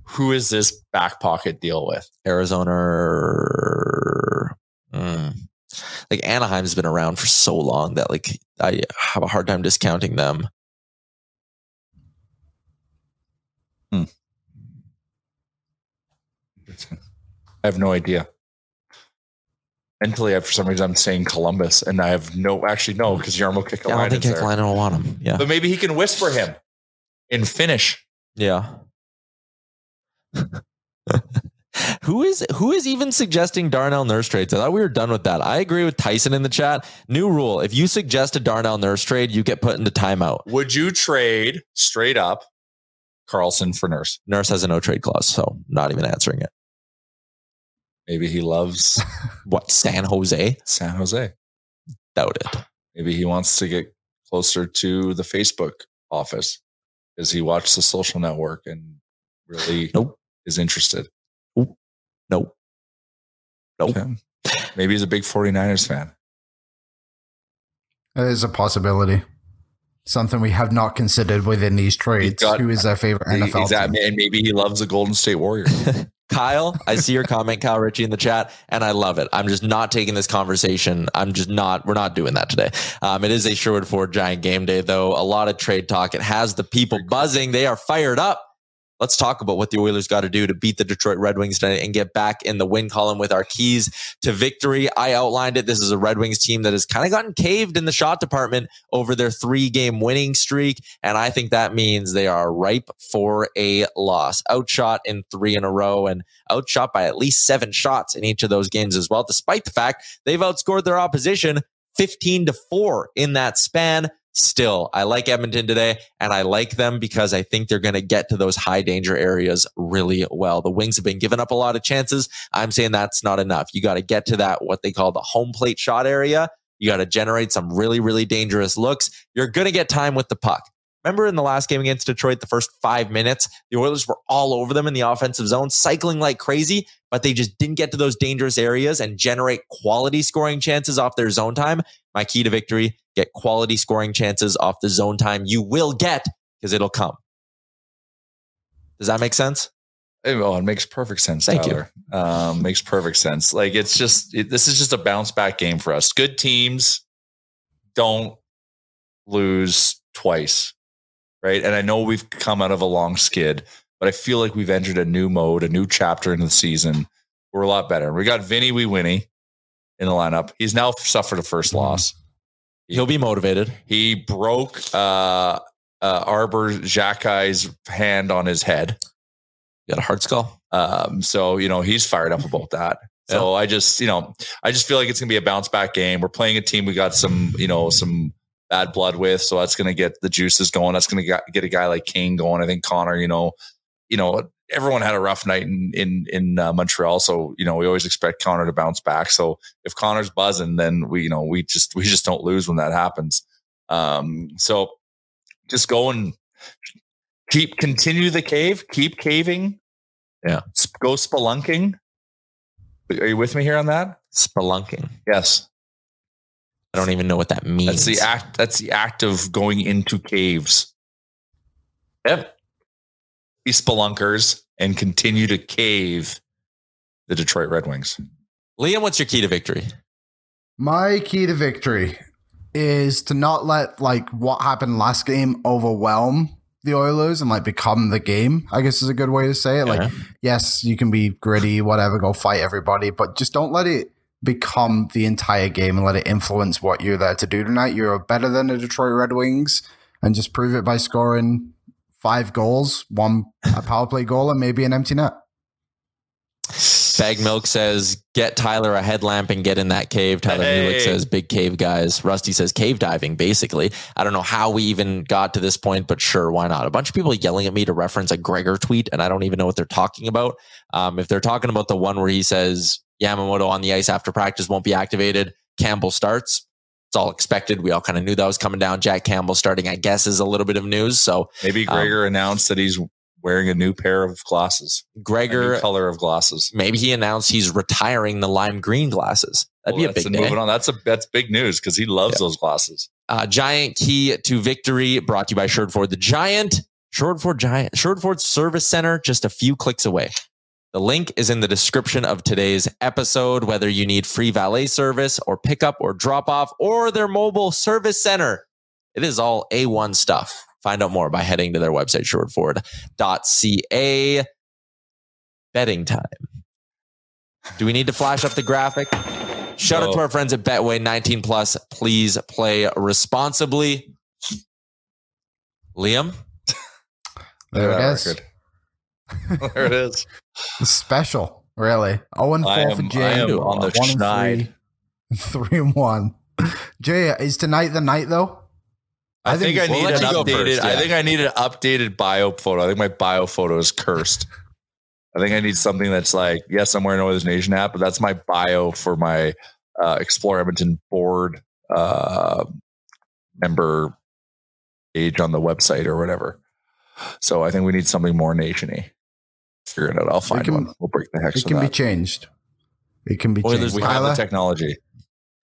who is this back pocket deal with? Arizona, or- mm. like Anaheim's been around for so long that like I have a hard time discounting them. I have no idea. Mentally, I, for some reason, I'm saying Columbus, and I have no. Actually, no, because Jarmo a Yeah, I don't think there. Kekäläinen will want him. Yeah, But maybe he can whisper him in Finnish. Yeah. [LAUGHS] who is who is even suggesting Darnell Nurse trades? I thought we were done with that. I agree with Tyson in the chat. New rule: if you suggest a Darnell Nurse trade, you get put into timeout. Would you trade straight up Karlsson for Nurse? Nurse has a no trade clause, so not even answering it. Maybe he loves [LAUGHS] What San Jose? San Jose. Doubt it. Maybe he wants to get closer to the Facebook office because he watched the social network and really Nope. is interested. Nope. Nope. Okay. Maybe he's a big 49ers fan. It is a possibility. Something we have not considered within these trades. got- Who is their favorite NFL Exactly. team? And maybe he loves the Golden State Warriors. [LAUGHS] Kyle, I see your comment, Kyle Ritchie in the chat, and I love it. I'm just not taking this conversation. I'm just not, we're not doing that today. Um, it is a Sherwood Ford Giant game day, though. A lot of trade talk. It has the people buzzing. They are fired up. Let's talk about what the Oilers got to do to beat the Detroit Red Wings tonight and get back in the win column with our keys to victory. I outlined it. This is a Red Wings team that has kind of gotten caved in the shot department over their three game winning streak. And I think that means they are ripe for a loss. Outshot in three in a row and outshot by at least seven shots in each of those games as well, despite the fact they've outscored their opposition 15 to 4 in that span still, I like Edmonton today and I like them because I think they're going to get to those high danger areas really well. The Wings have been giving up a lot of chances. I'm saying that's not enough. You got to get to that, what they call the home plate shot area. You got to generate some really, really dangerous looks. You're going to get time with the puck. Remember in the last game against Detroit, the first five minutes, the Oilers were all over them in the offensive zone, cycling like crazy, but they just didn't get to those dangerous areas and generate quality scoring chances off their zone time. My key to victory get quality scoring chances off the zone time. You will get because it'll come. Does that make sense? Oh, it makes perfect sense. Thank Tyler. you. Um, makes perfect sense. Like it's just it, this is just a bounce back game for us. Good teams don't lose twice, right? And I know we've come out of a long skid, but I feel like we've entered a new mode, a new chapter in the season. We're a lot better. We got Vinny we Winnie in the lineup. He's now suffered a 1st mm-hmm. loss. He'll be motivated. He broke uh, uh, Arber Xhekaj's hand on his head. Got a hard skull. Um, so you know he's fired up about that. [LAUGHS] So yeah. I just you know I just feel like it's gonna be a bounce back game. We're playing a team we got some you know some bad blood with, so that's gonna get the juices going. That's gonna get a guy like Kane going. I think Connor, you know, you know everyone had a rough night in in in uh, Montreal, so you know we always expect Connor to bounce back. So if Connor's buzzing, then we you know we just we just don't lose when that happens. Um, so just go and keep continue the cave, keep caving. Yeah, go spelunking. Are you with me here on that? Spelunking. Yes. I don't even know what that means. That's the act. That's the act of going into caves. Yep be spelunkers and continue to cave the Detroit Red Wings. Liam, what's your key to victory? My key to victory is to not let like what happened last game overwhelm the Oilers and like become the game. I guess is a good way to say it. Like, uh-huh. yes, you can be gritty, whatever, go fight everybody, but just don't let it become the entire game and let it influence what you're there to do tonight. You're better than the Detroit Red Wings, and just prove it by scoring five goals, one a power play goal, and maybe an empty net. Bag Milk says, get Tyler a headlamp and get in that cave. Tyler hey. says, big cave guys. Rusty says, cave diving, basically. I don't know how we even got to this point, but sure, why not? A bunch of people yelling at me to reference a Gregor tweet, and I don't even know what they're talking about. Um, if they're talking about the one where he says, Yamamoto on the ice after practice won't be activated, Campbell starts, it's all expected. We all kind of knew that was coming down. Jack Campbell starting, I guess, is a little bit of news. So maybe um, Gregor um, announced that he's wearing a new pair of glasses. Gregor color of glasses. Maybe he announced he's retiring the lime green glasses. That'd well, be a big day. Moving on, that's a that's big news because he loves yeah. those glasses. Uh, giant key to victory brought to you by Sherwood Ford. The Giant Sherwood Ford Giant Sherwood Ford Service Center, just a few clicks away. The link is in the description of today's episode. Whether you need free valet service or pickup or drop off or their mobile service center, it is all A1 stuff. Find out more by heading to their website, sherwoodford.ca. Betting time. Do we need to flash up the graphic? Shout no. out to our friends at Betway 19 plus. Please play responsibly. Liam? There it is. [LAUGHS] There it is. Special, really. Oh and four am, for Jay. on the one schneid. Three, [LAUGHS] three and one. Jay, is tonight the night though? I, I think, think, I we'll need an updated. First, yeah. I think I need an updated bio photo. I think my bio photo is cursed. I think I need something that's like, yes, I'm wearing Oilers Nation hat, but that's my bio for my uh, Explore Edmonton board uh, member page on the website or whatever. So I think we need something more nationy. Figure it out. I'll find can, one. We'll break the hex. It can that. be changed. It can be Boy, changed. We have the technology.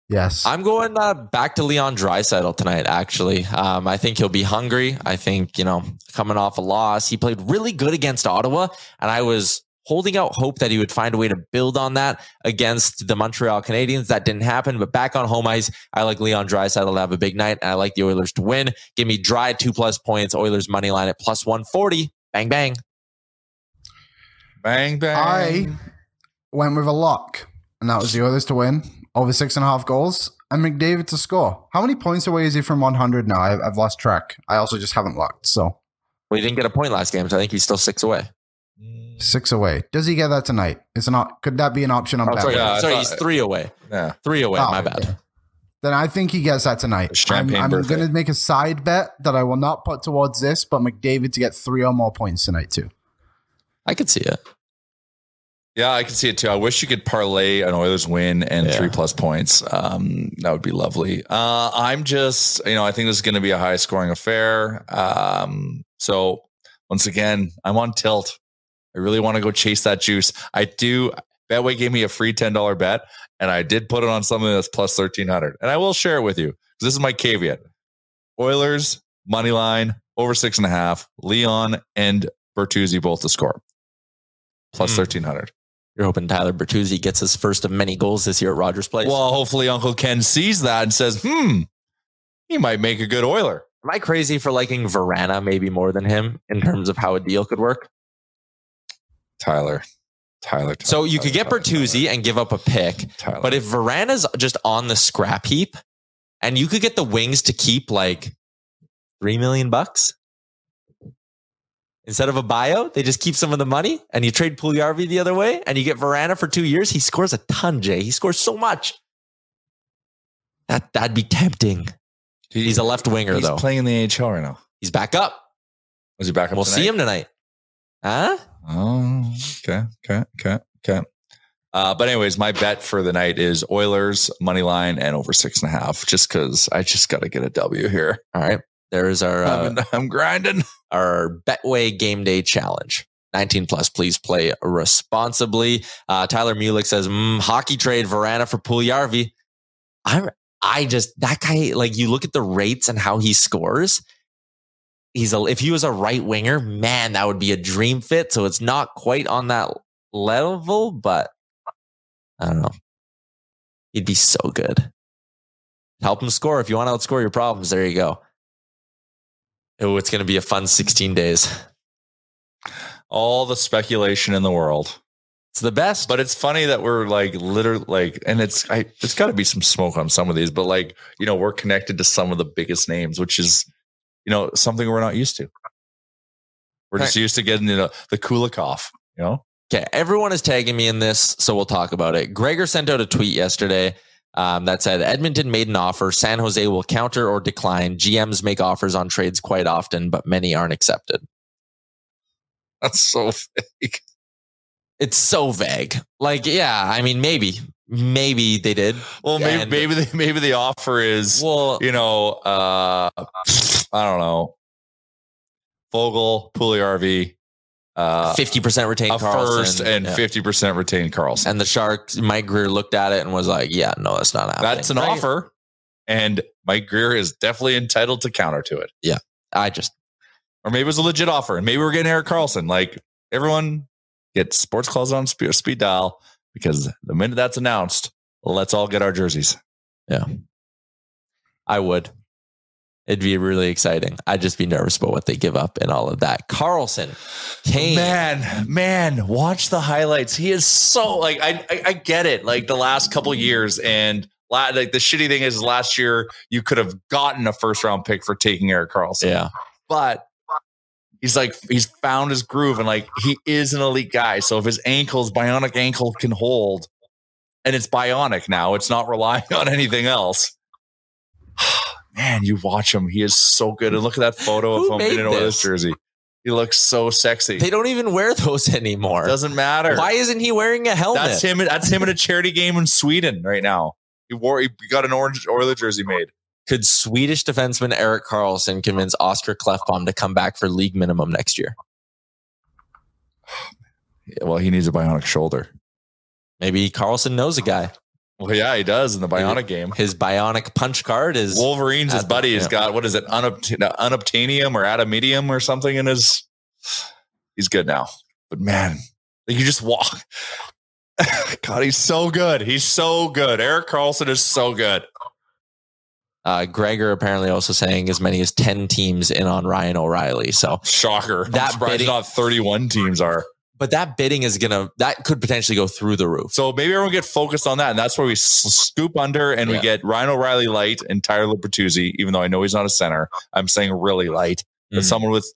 Yes. I'm going uh, back to Leon Draisaitl tonight, actually. Um, I think he'll be hungry. I think, you know, coming off a loss, he played really good against Ottawa. And I was holding out hope that he would find a way to build on that against the Montreal Canadiens. That didn't happen, but back on home ice, I like Leon Draisaitl to have a big night, and I like the Oilers to win. Give me Dry two plus points. Oilers money line at plus one forty. Bang bang. Bang bang. I went with a lock, and that was the Oilers to win over six and a half goals and McDavid to score. How many points away is he from 100 now? I, I've lost track. I also just haven't locked. So Well, he didn't get a point last game, so I think he's still six away. Six away. Does he get that tonight? It's not. Could that be an option on Oh, sorry, Yeah, sorry he's three away. Yeah. Three away. Oh, my okay. bad. Then I think he gets that tonight. I'm, I'm going to make a side bet that I will not put towards this, but McDavid to get three or more points tonight too. I could see it. Yeah, I can see it too. I wish you could parlay an Oilers win and Yeah. three plus points. Um, that would be lovely. Uh, I'm just, you know, I think this is going to be a high scoring affair. Um, so once again, I'm on tilt. I really want to go chase that juice. I do. Betway gave me a free ten dollar bet, and I did put it on something that's plus thirteen hundred, and I will share it with you. This is my caveat: Oilers money line over six and a half. Leon and Bertuzzi both to score plus thirteen hundred. You're hoping Tyler Bertuzzi gets his first of many goals this year at Rogers Place. Well, hopefully Uncle Ken sees that and says, hmm, he might make a good Oiler. Am I crazy for liking Vrana maybe more than him in terms of how a deal could work? Tyler. Tyler. So you could get Tyler, Bertuzzi and give up a pick, Tyler. but if Vrana's just on the scrap heap, and you could get the Wings to keep like three million bucks instead of a bio, they just keep some of the money, and you trade Puljujärvi the other way, and you get Vrana for two years. He scores a ton, Jay. He scores so much. That that'd be tempting. He- He's a left winger he's though. playing in the AHL right now. He's back up. Was he back up? We'll tonight? see him tonight. Huh? Oh, okay, okay, okay, okay. Uh, but anyways, my bet for the night is Oilers money line and over six and a half. Just because I just got to get a W here. All right. There's our uh, I'm, I'm grinding. [LAUGHS] our Betway Game Day Challenge. 19 plus, please play responsibly. Uh, Tyler Mulick says, mm, hockey trade Vrana for Puljujärvi. I'm, I just, that guy, like you look at the rates and how he scores. He's a, if he was a right winger, man, that would be a dream fit. So it's not quite on that level, but I don't know. He'd be so good. Help him score. If you want to outscore your problems, there you go. Oh, it's going to be a fun 16 days. All the speculation in the world. It's the best. But it's funny that we're like literally like, and it's I it's got to be some smoke on some of these, but like you know we're connected to some of the biggest names, which is you know something we're not used to. We're just used to getting you know, the Kulikov, you know. Okay, everyone is tagging me in this, so we'll talk about it. Gregor sent out a tweet yesterday um, that said Edmonton made an offer. San Jose will counter or decline. GMs make offers on trades quite often, but many aren't accepted. That's so [LAUGHS] fake. It's so vague. Like, yeah, I mean, maybe, maybe they did. Well, maybe And- maybe the, maybe the offer is Well, you know uh I don't know Vogel, Pulley uh, fifty percent retain a Karlsson first and yeah. fifty percent retain Karlsson. And the Sharks, Mike Grier looked at it and was like, "Yeah, no, that's not happening." That's an Right? offer, and Mike Grier is definitely entitled to counter to it. Yeah, I just Or maybe it was a legit offer, and maybe we're getting Erik Karlsson. Like everyone, get sports calls on speed, speed dial because the minute that's announced, let's all get our jerseys. Yeah. I would. It'd be really exciting. I'd just be nervous about what they give up and all of that. Karlsson, Kane, Man, man, watch the highlights. He is so like I I, I get it. Like the last couple years, and la- like the shitty thing is, last year you could have gotten a first round pick for taking Erik Karlsson. yeah, but he's like he's found his groove, and like he is an elite guy. So if his ankles, bionic ankle, can hold, and it's bionic now, it's not relying [LAUGHS] on anything else. [SIGHS] Man, you watch him. He is so good. And look at that photo of him in an Oilers jersey. He looks so sexy. they don't even wear those [LAUGHS] anymore. Doesn't matter. Why isn't he wearing a helmet? That's him. That's him in a charity game in Sweden right now. He wore. He got an orange Oiler jersey made. Could Swedish defenseman Erik Karlsson convince Oscar Klefbom to come back for league minimum next year? Well, he needs a bionic shoulder. Maybe Karlsson knows a guy. Well, yeah, he does in the bionic game. His bionic punch card is Wolverine's his buddy has got what is it, unobt- unobtainium or adamantium or something in his. He's good now, but man, you just walk. [LAUGHS] God, he's so good. He's so good. Erik Karlsson is so good. Uh, Gregor apparently also saying as many as 10 teams in on Ryan O'Reilly. So shocker. That bidding, not 31 teams are. But that bidding is going to, that could potentially go through the roof. So maybe everyone get focused on that. And that's where we scoop under and Yeah. we get Ryan O'Reilly light and Tyler Bertuzzi, even though I know he's not a center. I'm saying really light. But Mhm. someone with,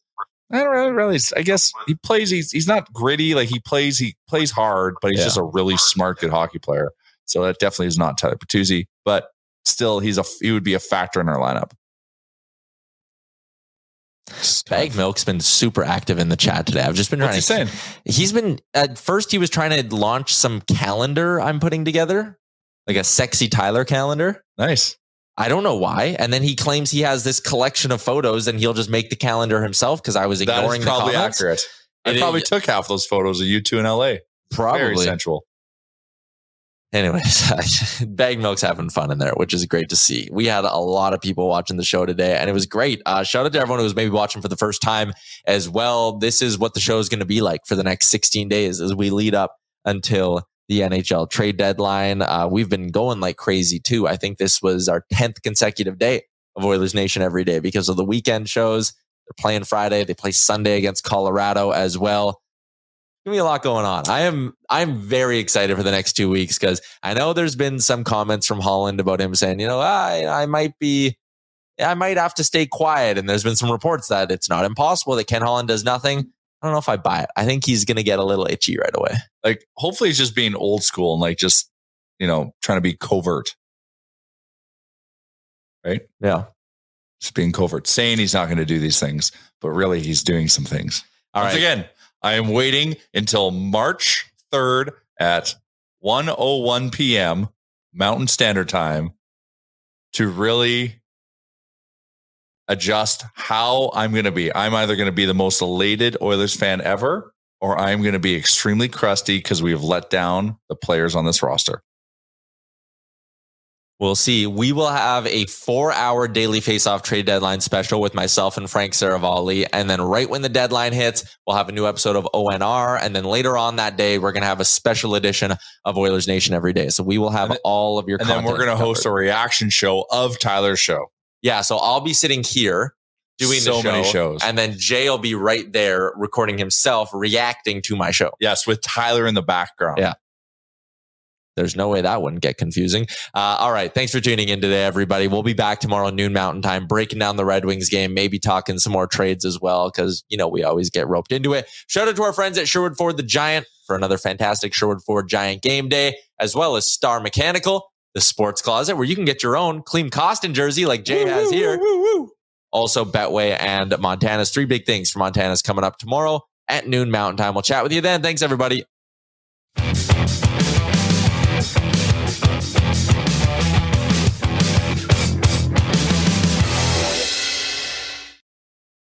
I don't really, really, I guess he plays, he's, he's not gritty. Like he plays, he plays hard, but he's Yeah. just a really smart, good hockey player. So that definitely is not Tyler Bertuzzi, but still he's a, he would be a factor in our lineup. Bag Milk's been super active in the chat today. I've just been What's trying he to. saying? He's been at first. He was trying to launch some calendar I'm putting together, like a sexy Tyler calendar. Nice. I don't know why. And then he claims he has this collection of photos, and he'll just make the calendar himself because I was That ignoring is the probably comments. accurate. I It probably is- took half those photos of you two in LA. Very Probably. sensual. Anyways, [LAUGHS] Bag Milk's having fun in there, which is great to see. We had a lot of people watching the show today, and it was great. Uh, shout out to everyone who was maybe watching for the first time as well. This is what the show is going to be like for the next 16 days as we lead up until the NHL trade deadline. Uh, we've been going like crazy too. I think this was our 10th consecutive day of Oilers Nation every day because of the weekend shows. They're playing Friday, they play Sunday against Colorado as well gonna be a lot going on. I am I'm very excited for the next two weeks because I know there's been some comments from Holland about him saying, you know, ah, I I might be I might have to stay quiet. And there's been some reports that it's not impossible that Ken Holland does nothing. I don't know if I buy it. I think he's gonna get a little itchy right away. Like, hopefully, he's just being old school and like just, you know, trying to be covert. Right? Yeah. Just being covert, saying he's not going to do these things, but really he's doing some things. All Once right. again, I am waiting until March 3rd at 101 p.m. Mountain Standard Time to really adjust how I'm going to be. I'm either going to be the most elated Oilers fan ever, or I'm going to be extremely crusty because we have let down the players on this roster. We'll see. We will have a four hour daily face-off trade deadline special with myself and Frank Seravalli. And then right when the deadline hits, we'll have a new episode of ONR. And then later on that day, we're going to have a special edition of Oilers Nation every day. So we will have all of your comments And then we're going to host a reaction show of Tyler's show. Yeah. So I'll be sitting here doing So the show, many shows. And then Jay will be right there recording himself, reacting to my show. Yes, with Tyler in the background. Yeah. There's no way that wouldn't get confusing. Uh, all right. Thanks for tuning in today, everybody. We'll be back tomorrow noon mountain time, breaking down the Red Wings game, maybe talking some more trades as well, because, you know, we always get roped into it. Shout out to our friends at Sherwood Ford the Giant for another fantastic Sherwood Ford Giant game day, as well as Star Mechanical, the sports closet, where you can get your own clean Kostin jersey like Jay has here. Also, Betway and Montana's three big things for Montana's coming up tomorrow at noon mountain time. We'll chat with you then. Thanks, everybody.